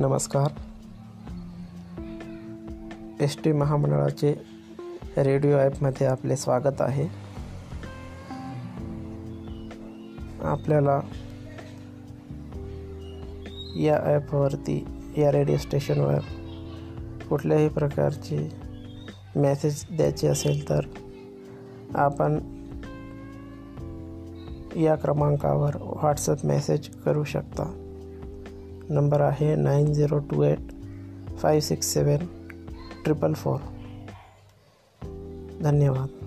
नमस्कार. S T महामंडळाचे radio ॲपमध्ये आपले स्वागत आहे. आपल्याला या ॲपवरती या रेडिओ स्टेशनवर कुठल्याही प्रकारचे मेसेज द्यायचे असेल तर आपण या क्रमांकावर व्हॉट्सअप मेसेज करू शकता. नंबर आहे nine zero two eight five six seven triple four. धन्यवाद.